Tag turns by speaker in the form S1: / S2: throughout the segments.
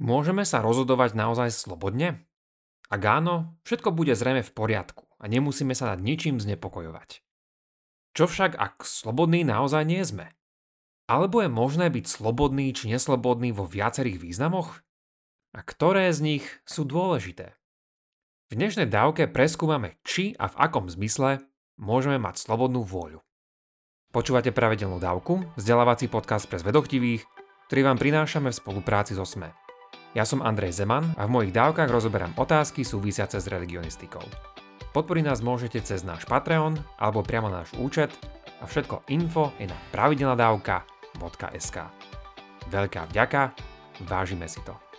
S1: Môžeme sa rozhodovať naozaj slobodne? Ak áno, všetko bude zrejme v poriadku a nemusíme sa nad ničím znepokojovať. Čo však, ak slobodní naozaj nie sme? Alebo je možné byť slobodný či neslobodný vo viacerých významoch? A ktoré z nich sú dôležité? V dnešnej dávke preskúmame, či a v akom zmysle môžeme mať slobodnú vôľu. Počúvate pravidelnú dávku, vzdelávací podcast pre zvedochtivých, ktorý vám prinášame v spolupráci so SME. Ja som Andrej Zeman a v mojich dávkach rozoberám otázky súvisiace s religionistikou. Podporiť nás môžete cez náš Patreon alebo priamo náš účet a všetko info je na pravidelnadavka.sk. Veľká vďaka, vážime si to.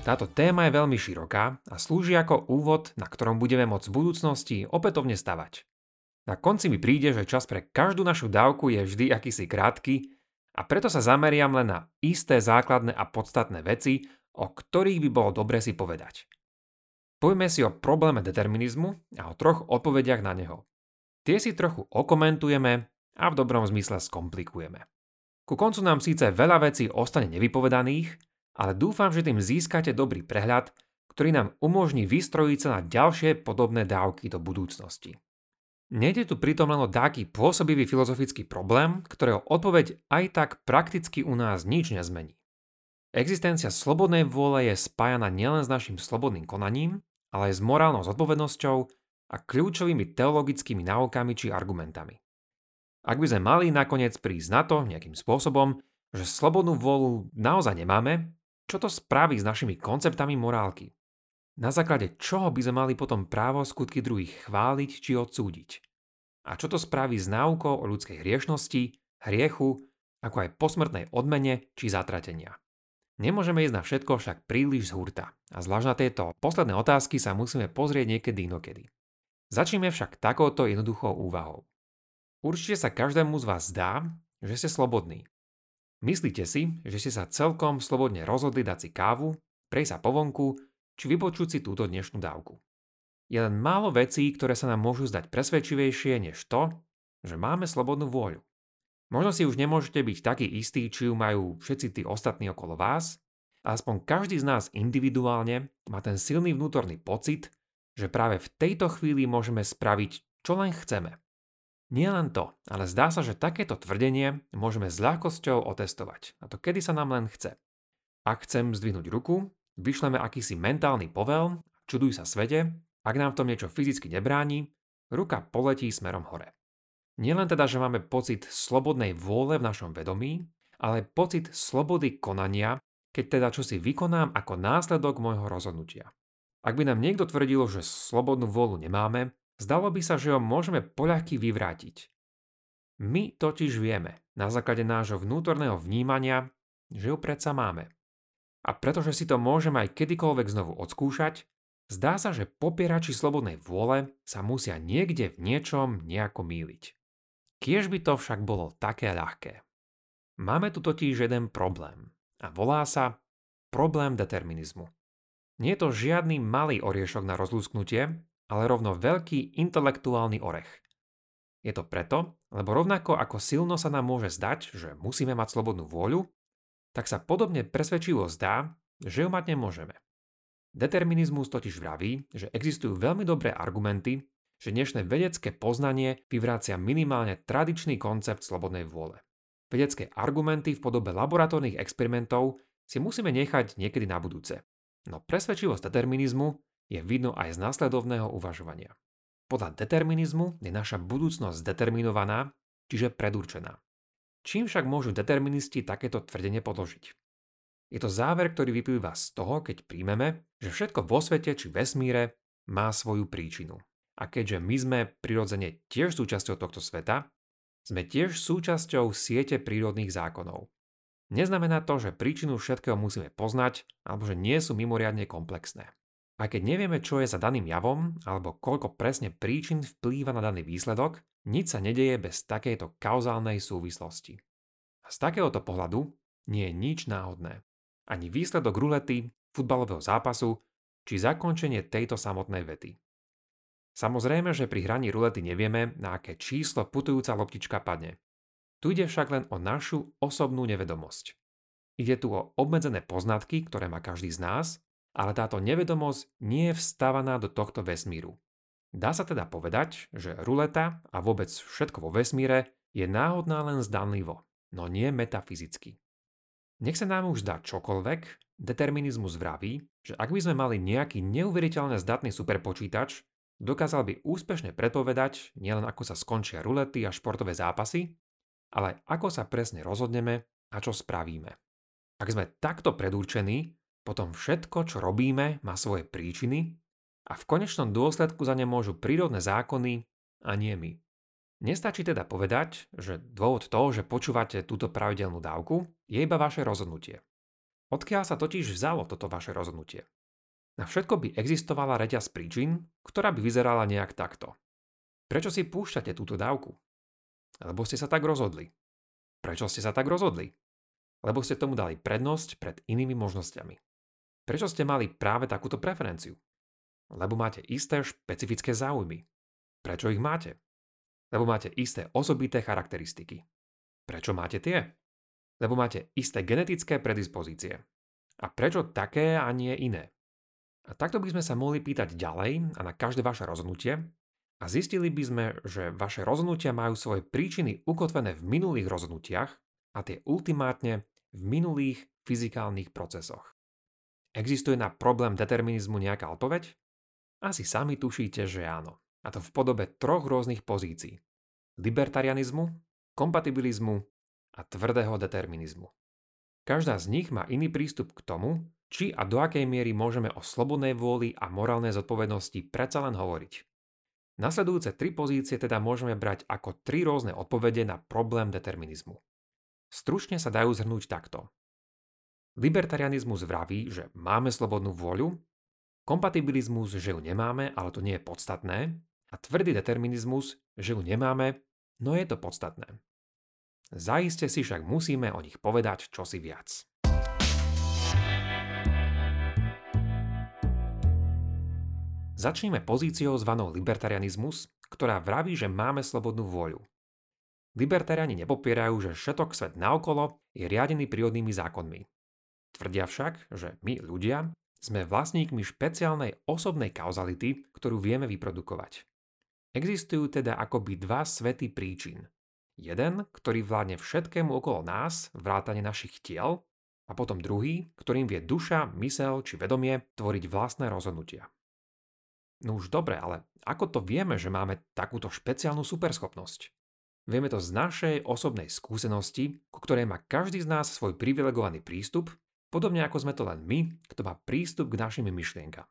S1: Táto téma je veľmi široká a slúži ako úvod, na ktorom budeme môcť v budúcnosti opätovne stavať. Na konci mi príde, že čas pre každú našu dávku je vždy akýsi krátky a preto sa zameriam len na isté základné a podstatné veci, o ktorých by bolo dobre si povedať. Poďme si o probléme determinizmu a o troch odpovediach na neho. Tie si trochu okomentujeme a v dobrom zmysle skomplikujeme. Ku koncu nám síce veľa vecí ostane nevypovedaných, ale dúfam, že tým získate dobrý prehľad, ktorý nám umožní vystrojiť sa na ďalšie podobné dávky do budúcnosti. Nejde tu pritom len o taký pôsobivý filozofický problém, ktorého odpoveď aj tak prakticky u nás nič nezmení. Existencia slobodnej vôle je spájana nielen s našim slobodným konaním, ale aj s morálnou zodpovednosťou a kľúčovými teologickými náukami či argumentami. Ak by sme mali nakoniec prísť na to nejakým spôsobom, že slobodnú vôľu naozaj nemáme, čo to spraví s našimi konceptami morálky? Na základe čoho by sme mali potom právo skutky druhých chváliť či odsúdiť? A čo to spraví s náukou o ľudskej hriešnosti, hriechu, ako aj posmrtnej odmene či zatratenia? Nemôžeme ísť na všetko však príliš z hurta a zvlášť na tieto posledné otázky sa musíme pozrieť niekedy inokedy. Začneme však takouto jednoduchou úvahou. Určite sa každému z vás zdá, že ste slobodní, Myslíte si, že ste sa celkom slobodne rozhodli dať si kávu, prejsť sa po vonku, či vypočuť si túto dnešnú dávku. Je len málo vecí, ktoré sa nám môžu zdať presvedčivejšie než to, že máme slobodnú vôľu. Možno si už nemôžete byť taký istý, či ju majú všetci tí ostatní okolo vás, a aspoň každý z nás individuálne má ten silný vnútorný pocit, že práve v tejto chvíli môžeme spraviť, čo len chceme. Nie len to, ale zdá sa, že takéto tvrdenie môžeme s ľahkosťou otestovať. A to kedy sa nám len chce. Ak chcem zdvihnúť ruku, vyšleme akýsi mentálny povel, čuduj sa svete, ak nám v tom niečo fyzicky nebráni, ruka poletí smerom hore. Nielen teda, že máme pocit slobodnej vôle v našom vedomí, ale pocit slobody konania, keď teda čo si vykonám ako následok môjho rozhodnutia. Ak by nám niekto tvrdil, že slobodnú vôľu nemáme, Zdalo by sa, že ho môžeme poľahky vyvrátiť. My totiž vieme, na základe nášho vnútorného vnímania, že ju predsa máme. A pretože si to môžeme aj kedykoľvek znovu odskúšať, zdá sa, že popierači slobodnej vôle sa musia niekde v niečom nejako míliť. Kiež by to však bolo také ľahké. Máme tu totiž jeden problém a volá sa problém determinizmu. Nie je to žiadny malý oriešok na rozlúsknutie, ale rovno veľký intelektuálny orech. Je to preto, lebo rovnako ako silno sa nám môže zdať, že musíme mať slobodnú vôľu, tak sa podobne presvedčivo zdá, že ju mať nemôžeme. Determinizmus totiž vraví, že existujú veľmi dobré argumenty, že dnešné vedecké poznanie vyvrácia minimálne tradičný koncept slobodnej vôle. Vedecké argumenty v podobe laboratórnych experimentov si musíme nechať niekedy na budúce. No presvedčivosť determinizmu je vidno aj z následovného uvažovania. Podľa determinizmu je naša budúcnosť determinovaná, čiže predurčená. Čím však môžu deterministi takéto tvrdenie podložiť? Je to záver, ktorý vyplýva z toho, keď príjmeme, že všetko vo svete či vesmíre má svoju príčinu. A keďže my sme prirodzene tiež súčasťou tohto sveta, sme tiež súčasťou siete prírodných zákonov. Neznamená to, že príčinu všetkého musíme poznať alebo že nie sú mimoriadne komplexné. Aj keď nevieme, čo je za daným javom, alebo koľko presne príčin vplýva na daný výsledok, nič sa nedeje bez takejto kauzálnej súvislosti. A z takéhoto pohľadu nie je nič náhodné. Ani výsledok rulety, futbalového zápasu či zakončenie tejto samotnej vety. Samozrejme, že pri hraní rulety nevieme, na aké číslo putujúca loptička padne. Tu ide však len o našu osobnú nevedomosť. Ide tu o obmedzené poznatky, ktoré má každý z nás, ale táto nevedomosť nie je vstávaná do tohto vesmíru. Dá sa teda povedať, že ruleta a vôbec všetko vo vesmíre je náhodná len zdanlivo, no nie metafyzicky. Nech sa nám už zdá čokoľvek, determinizmus vraví, že ak by sme mali nejaký neuveriteľne zdatný superpočítač, Dokázal by úspešne predpovedať nielen ako sa skončia rulety a športové zápasy, ale ako sa presne rozhodneme a čo spravíme. Ak sme takto predurčení, potom všetko, čo robíme, má svoje príčiny a v konečnom dôsledku za ne môžu prírodné zákony a nie my. Nestačí teda povedať, že dôvod toho, že počúvate túto pravidelnú dávku, je iba vaše rozhodnutie. Odkiaľ sa totiž vzalo toto vaše rozhodnutie? Na všetko by existovala reťaz príčin, ktorá by vyzerala nejak takto. Prečo si púšťate túto dávku? Lebo ste sa tak rozhodli. Prečo ste sa tak rozhodli? Lebo ste tomu dali prednosť pred inými možnosťami. Prečo ste mali práve takúto preferenciu? Lebo máte isté špecifické záujmy. Prečo ich máte? Lebo máte isté osobité charakteristiky. Prečo máte tie? Lebo máte isté genetické predispozície. A prečo také a nie iné? A takto by sme sa mohli pýtať ďalej a na každé vaše rozhodnutie a zistili by sme, že vaše rozhodnutia majú svoje príčiny ukotvené v minulých rozhodnutiach a tie ultimátne v minulých fyzikálnych procesoch. Existuje na problém determinizmu nejaká odpoveď? Asi sami tušíte, že áno. A to v podobe troch rôznych pozícií. Libertarianizmu, kompatibilizmu a tvrdého determinizmu. Každá z nich má iný prístup k tomu, či a do akej miery môžeme o slobodnej vôli a morálnej zodpovednosti predsa len hovoriť. Nasledujúce tri pozície teda môžeme brať ako tri rôzne odpovede na problém determinizmu. Stručne sa dajú zhrnúť takto. Libertarianizmus vraví, že máme slobodnú vôľu, kompatibilizmus, že ju nemáme, ale to nie je podstatné, a tvrdý determinizmus, že ju nemáme, no je to podstatné. Zaiste si však musíme o nich povedať čosi viac. Začneme pozíciou zvanou libertarianizmus, ktorá vraví, že máme slobodnú vôľu. Libertariani nepopierajú, že všetok svet naokolo je riadený prírodnými zákonmi. Tvrdia však, že my ľudia sme vlastníkmi špeciálnej osobnej kauzality, ktorú vieme vyprodukovať. Existujú teda akoby dva svety príčin. Jeden, ktorý vládne všetkému okolo nás, vrátane našich tiel, a potom druhý, ktorým vie duša, mysel či vedomie tvoriť vlastné rozhodnutia. No už dobre, ale ako to vieme, že máme takúto špeciálnu superschopnosť? Vieme to z našej osobnej skúsenosti, ku ktorej má každý z nás svoj privilegovaný prístup, podobne ako sme to len my, kto má prístup k našim myšlienkam.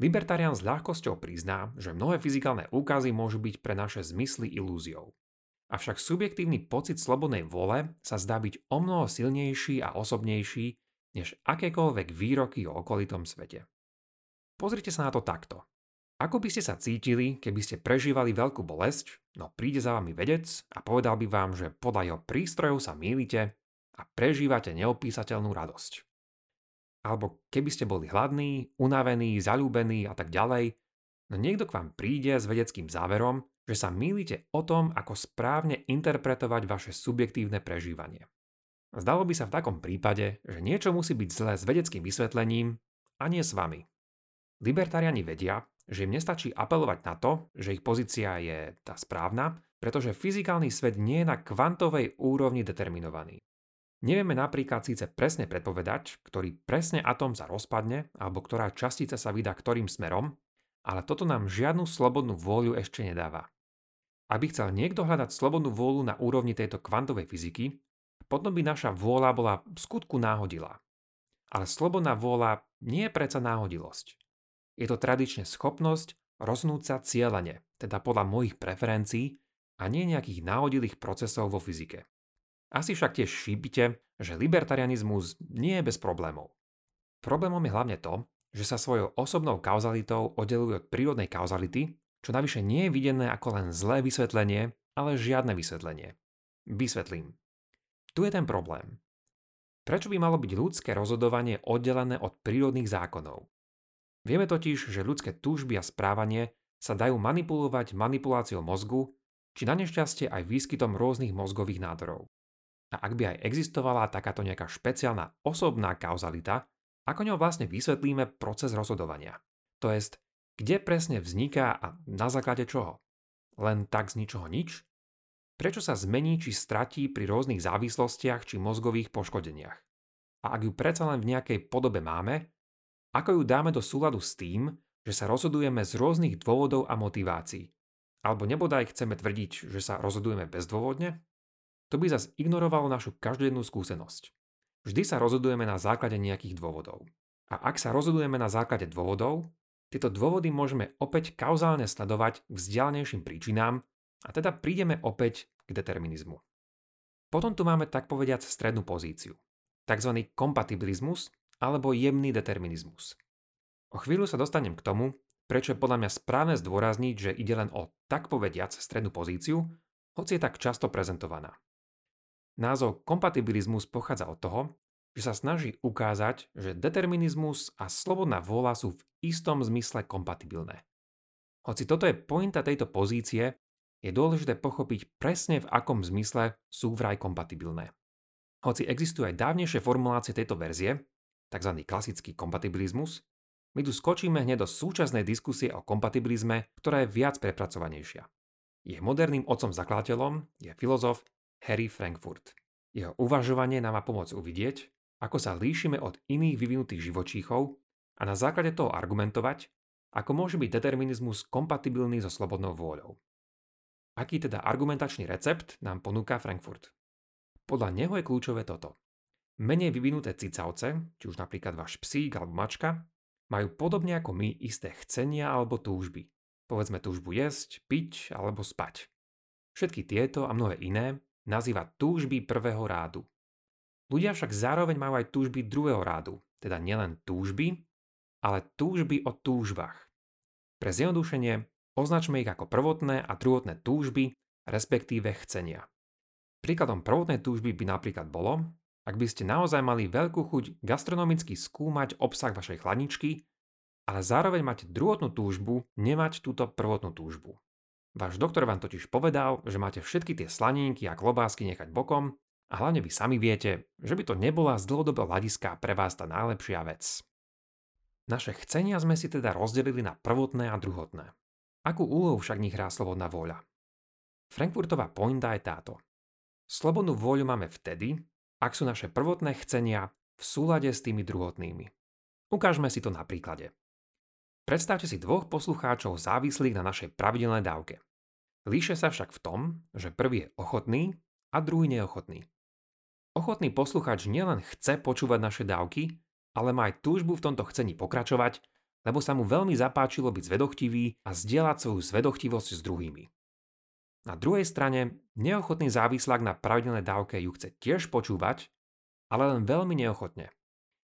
S1: Libertarian s ľahkosťou prizná, že mnohé fyzikálne úkazy môžu byť pre naše zmysly ilúziou. Avšak subjektívny pocit slobodnej vôle sa zdá byť o mnoho silnejší a osobnejší než akékoľvek výroky o okolitom svete. Pozrite sa na to takto. Ako by ste sa cítili, keby ste prežívali veľkú bolesť, no príde za vami vedec a povedal by vám, že podľa jeho prístrojov sa mýlite a prežívate neopísateľnú radosť. Alebo keby ste boli hladní, unavení, zalúbení a tak ďalej, no niekto k vám príde s vedeckým záverom, že sa mýlite o tom, ako správne interpretovať vaše subjektívne prežívanie. Zdalo by sa v takom prípade, že niečo musí byť zlé s vedeckým vysvetlením a nie s vami. Libertariani vedia, že im nestačí apelovať na to, že ich pozícia je tá správna, pretože fyzikálny svet nie je na kvantovej úrovni determinovaný. Nevieme napríklad síce presne predpovedať, ktorý presne atom sa rozpadne alebo ktorá častica sa vydá ktorým smerom, ale toto nám žiadnu slobodnú vôľu ešte nedáva. Aby chcel niekto hľadať slobodnú vôľu na úrovni tejto kvantovej fyziky, potom by naša vôľa bola v skutku náhodilá. Ale slobodná vôľa nie je predsa náhodilosť. Je to tradične schopnosť rozhnúť sa cieľene, teda podľa mojich preferencií a nie nejakých náhodilých procesov vo fyzike. Asi však tiež šípite, že libertarianizmus nie je bez problémov. Problémom je hlavne to, že sa svojou osobnou kauzalitou oddeluje od prírodnej kauzality, čo navyše nie je videné ako len zlé vysvetlenie, ale žiadne vysvetlenie. Vysvetlím. Tu je ten problém. Prečo by malo byť ľudské rozhodovanie oddelené od prírodných zákonov? Vieme totiž, že ľudské túžby a správanie sa dajú manipulovať manipuláciou mozgu, či na nešťastie aj výskytom rôznych mozgových nádorov. A ak by aj existovala takáto nejaká špeciálna osobná kauzalita, ako ňou vlastne vysvetlíme proces rozhodovania? To jest, kde presne vzniká a na základe čoho? Len tak z ničoho nič? Prečo sa zmení či stratí pri rôznych závislostiach či mozgových poškodeniach? A ak ju predsa len v nejakej podobe máme, ako ju dáme do súladu s tým, že sa rozhodujeme z rôznych dôvodov a motivácií? Alebo nebodaj chceme tvrdiť, že sa rozhodujeme bezdôvodne? To by zas ignorovalo našu každodennú skúsenosť. Vždy sa rozhodujeme na základe nejakých dôvodov. A ak sa rozhodujeme na základe dôvodov, tieto dôvody môžeme opäť kauzálne sledovať k vzdialenejším príčinám a teda prídeme opäť k determinizmu. Potom tu máme tak povediac strednú pozíciu, tzv. kompatibilizmus alebo jemný determinizmus. O chvíľu sa dostanem k tomu, prečo je podľa mňa správne zdôrazniť, že ide len o tak povediac strednú pozíciu, hoci je tak často prezentovaná. Názov kompatibilizmus pochádza od toho, že sa snaží ukázať, že determinizmus a slobodná vôľa sú v istom zmysle kompatibilné. Hoci toto je pointa tejto pozície, je dôležité pochopiť presne v akom zmysle sú vraj kompatibilné. Hoci existujú aj dávnejšie formulácie tejto verzie, tzv. klasický kompatibilizmus, my tu skočíme hneď do súčasnej diskusie o kompatibilizme, ktorá je viac prepracovanejšia. Jej moderným otcom zakladateľom je filozof Harry Frankfurt. Jeho uvažovanie nám má pomôcť uvidieť, ako sa líšime od iných vyvinutých živočíchov a na základe toho argumentovať, ako môže byť determinizmus kompatibilný so slobodnou vôľou. Aký teda argumentačný recept nám ponúka Frankfurt? Podľa neho je kľúčové toto. Menej vyvinuté cicavce, či už napríklad váš psík alebo mačka, majú podobne ako my isté chcenia alebo túžby. Povedzme túžbu jesť, piť alebo spať. Všetky tieto a mnohé iné nazýva túžby prvého rádu. Ľudia však zároveň majú aj túžby druhého rádu, teda nielen túžby, ale túžby o túžbách. Pre zjednodušenie Označme ich ako prvotné a druhotné túžby, respektíve chcenia. Príkladom prvotnej túžby by napríklad bolo, ak by ste naozaj mali veľkú chuť gastronomicky skúmať obsah vašej chladničky, ale zároveň máte druhotnú túžbu nemať túto prvotnú túžbu. Váš doktor vám totiž povedal, že máte všetky tie slaninky a klobásky nechať bokom a hlavne vy sami viete, že by to nebola z dlhodobého hľadiska pre vás tá najlepšia vec. Naše chcenia sme si teda rozdelili na prvotné a druhotné. Akú úlohu však nich hrá slobodná vôľa? Frankfurtová pointa je táto. Slobodnú vôľu máme vtedy, ak sú naše prvotné chcenia v súlade s tými druhotnými. Ukážme si to na príklade. Predstavte si dvoch poslucháčov závislých na našej pravidelnej dávke. Líše sa však v tom, že prvý je ochotný a druhý neochotný. Ochotný poslucháč nielen chce počúvať naše dávky, ale má aj túžbu v tomto chcení pokračovať lebo sa mu veľmi zapáčilo byť zvedochtivý a zdieľať svoju zvedochtivosť s druhými. Na druhej strane, neochotný závislák na pravidelnej dávke ju chce tiež počúvať, ale len veľmi neochotne.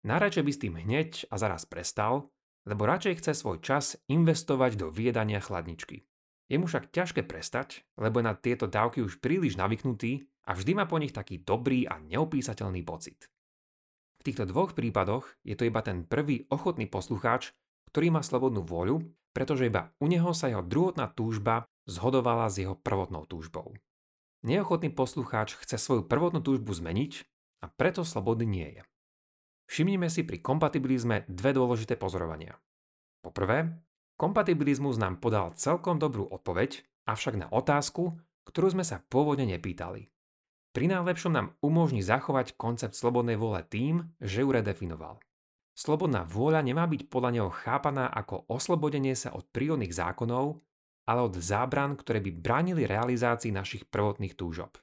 S1: Najradšej by s tým hneď a zaraz prestal, lebo radšej chce svoj čas investovať do viedania chladničky. Je mu však ťažké prestať, lebo na tieto dávky už príliš navyknutý a vždy má po nich taký dobrý a neopísateľný pocit. V týchto dvoch prípadoch je to iba ten prvý ochotný poslucháč, ktorý má slobodnú vôľu, pretože iba u neho sa jeho druhotná túžba zhodovala s jeho prvotnou túžbou. Neochotný poslucháč chce svoju prvotnú túžbu zmeniť a preto slobodný nie je. Všimnime si pri kompatibilizme dve dôležité pozorovania. Poprvé, kompatibilizmus nám podal celkom dobrú odpoveď, avšak na otázku, ktorú sme sa pôvodne nepýtali. Pri najlepšom nám umožní zachovať koncept slobodnej vôle tým, že ju redefinoval. Slobodná vôľa nemá byť podľa neho chápaná ako oslobodenie sa od prírodných zákonov, ale od zábran, ktoré by bránili realizácii našich prvotných túžob.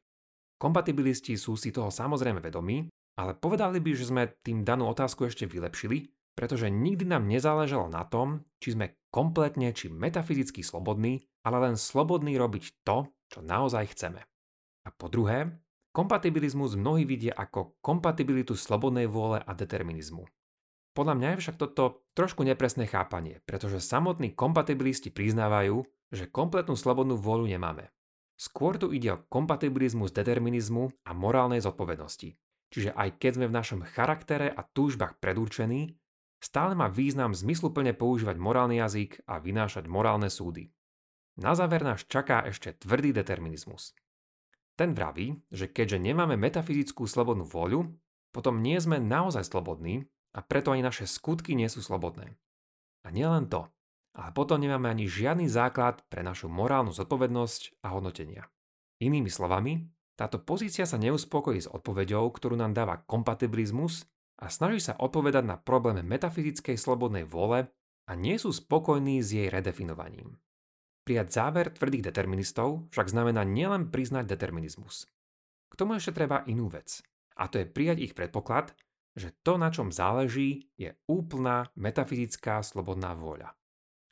S1: Kompatibilisti sú si toho samozrejme vedomí, ale povedali by, že sme tým danú otázku ešte vylepšili, pretože nikdy nám nezáležalo na tom, či sme kompletne či metafyzicky slobodní, ale len slobodní robiť to, čo naozaj chceme. A po druhé, kompatibilizmus mnohí vidia ako kompatibilitu slobodnej vôle a determinizmu. Podľa mňa je však toto trošku nepresné chápanie, pretože samotní kompatibilisti priznávajú, že kompletnú slobodnú vôľu nemáme. Skôr tu ide o kompatibilizmus determinizmu a morálnej zodpovednosti. Čiže aj keď sme v našom charaktere a túžbách predurčení, stále má význam zmysluplne používať morálny jazyk a vynášať morálne súdy. Na záver nás čaká ešte tvrdý determinizmus. Ten vraví, že keďže nemáme metafyzickú slobodnú voľu, potom nie sme naozaj slobodní a preto ani naše skutky nie sú slobodné. A nielen to, ale potom nemáme ani žiadny základ pre našu morálnu zodpovednosť a hodnotenia. Inými slovami, táto pozícia sa neuspokojí s odpoveďou, ktorú nám dáva kompatibilizmus a snaží sa odpovedať na probléme metafyzickej slobodnej vôle a nie sú spokojní s jej redefinovaním. Prijať záver tvrdých deterministov však znamená nielen priznať determinizmus. K tomu ešte treba inú vec. A to je prijať ich predpoklad, že to, na čom záleží, je úplná metafyzická slobodná vôľa.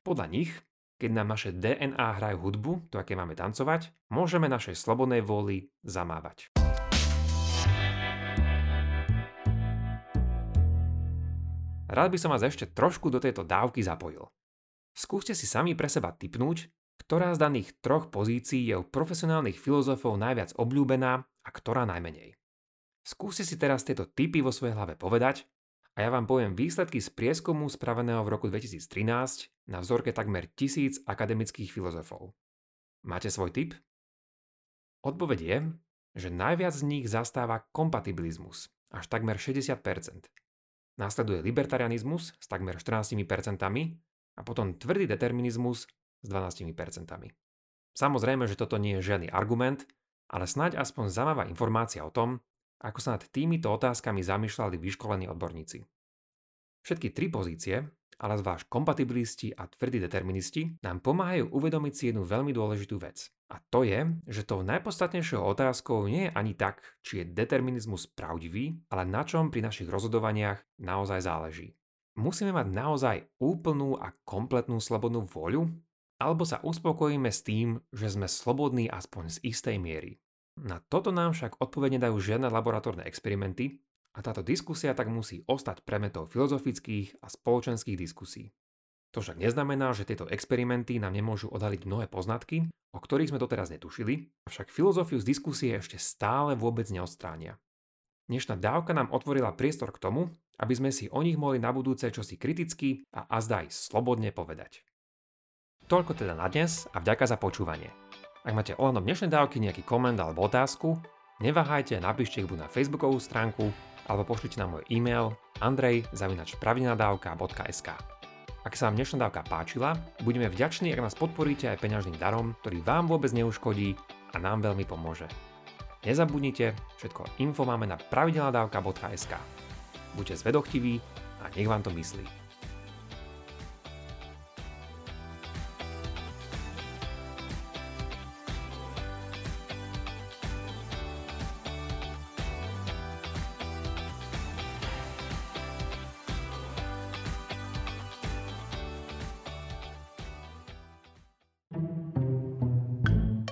S1: Podľa nich keď nám naše DNA hrajú hudbu, to aké máme tancovať, môžeme našej slobodnej vôli zamávať. Rád by som vás ešte trošku do tejto dávky zapojil. Skúste si sami pre seba typnúť, ktorá z daných troch pozícií je u profesionálnych filozofov najviac obľúbená a ktorá najmenej. Skúste si teraz tieto typy vo svojej hlave povedať a ja vám poviem výsledky z prieskumu spraveného v roku 2013 na vzorke takmer tisíc akademických filozofov. Máte svoj tip? Odpoveď je, že najviac z nich zastáva kompatibilizmus, až takmer 60%. Následuje libertarianizmus s takmer 14% a potom tvrdý determinizmus s 12%. Samozrejme, že toto nie je žiadny argument, ale snáď aspoň zaujímavá informácia o tom, ako sa nad týmito otázkami zamýšľali vyškolení odborníci. Všetky tri pozície, ale zvlášť kompatibilisti a tvrdí deterministi, nám pomáhajú uvedomiť si jednu veľmi dôležitú vec. A to je, že tou najpodstatnejšou otázkou nie je ani tak, či je determinizmus pravdivý, ale na čom pri našich rozhodovaniach naozaj záleží. Musíme mať naozaj úplnú a kompletnú slobodnú voľu? Alebo sa uspokojíme s tým, že sme slobodní aspoň z istej miery? Na toto nám však odpovedne dajú žiadne laboratórne experimenty a táto diskusia tak musí ostať premetou filozofických a spoločenských diskusí. To však neznamená, že tieto experimenty nám nemôžu odhaliť mnohé poznatky, o ktorých sme doteraz netušili, avšak filozofiu z diskusie ešte stále vôbec neodstránia. Dnešná dávka nám otvorila priestor k tomu, aby sme si o nich mohli na budúce čosi kriticky a azda slobodne povedať. Toľko teda na dnes a vďaka za počúvanie. Ak máte ohľadom dnešnej dávky nejaký koment alebo otázku, neváhajte, napíšte ich buď na facebookovú stránku alebo pošlite na môj e-mail andrej.pravidelnadavka.sk Ak sa vám dnešná dávka páčila, budeme vďační, ak nás podporíte aj peňažným darom, ktorý vám vôbec neuškodí a nám veľmi pomôže. Nezabudnite, všetko info máme na pravidelnadavka.sk Buďte zvedochtiví a nech vám to myslí.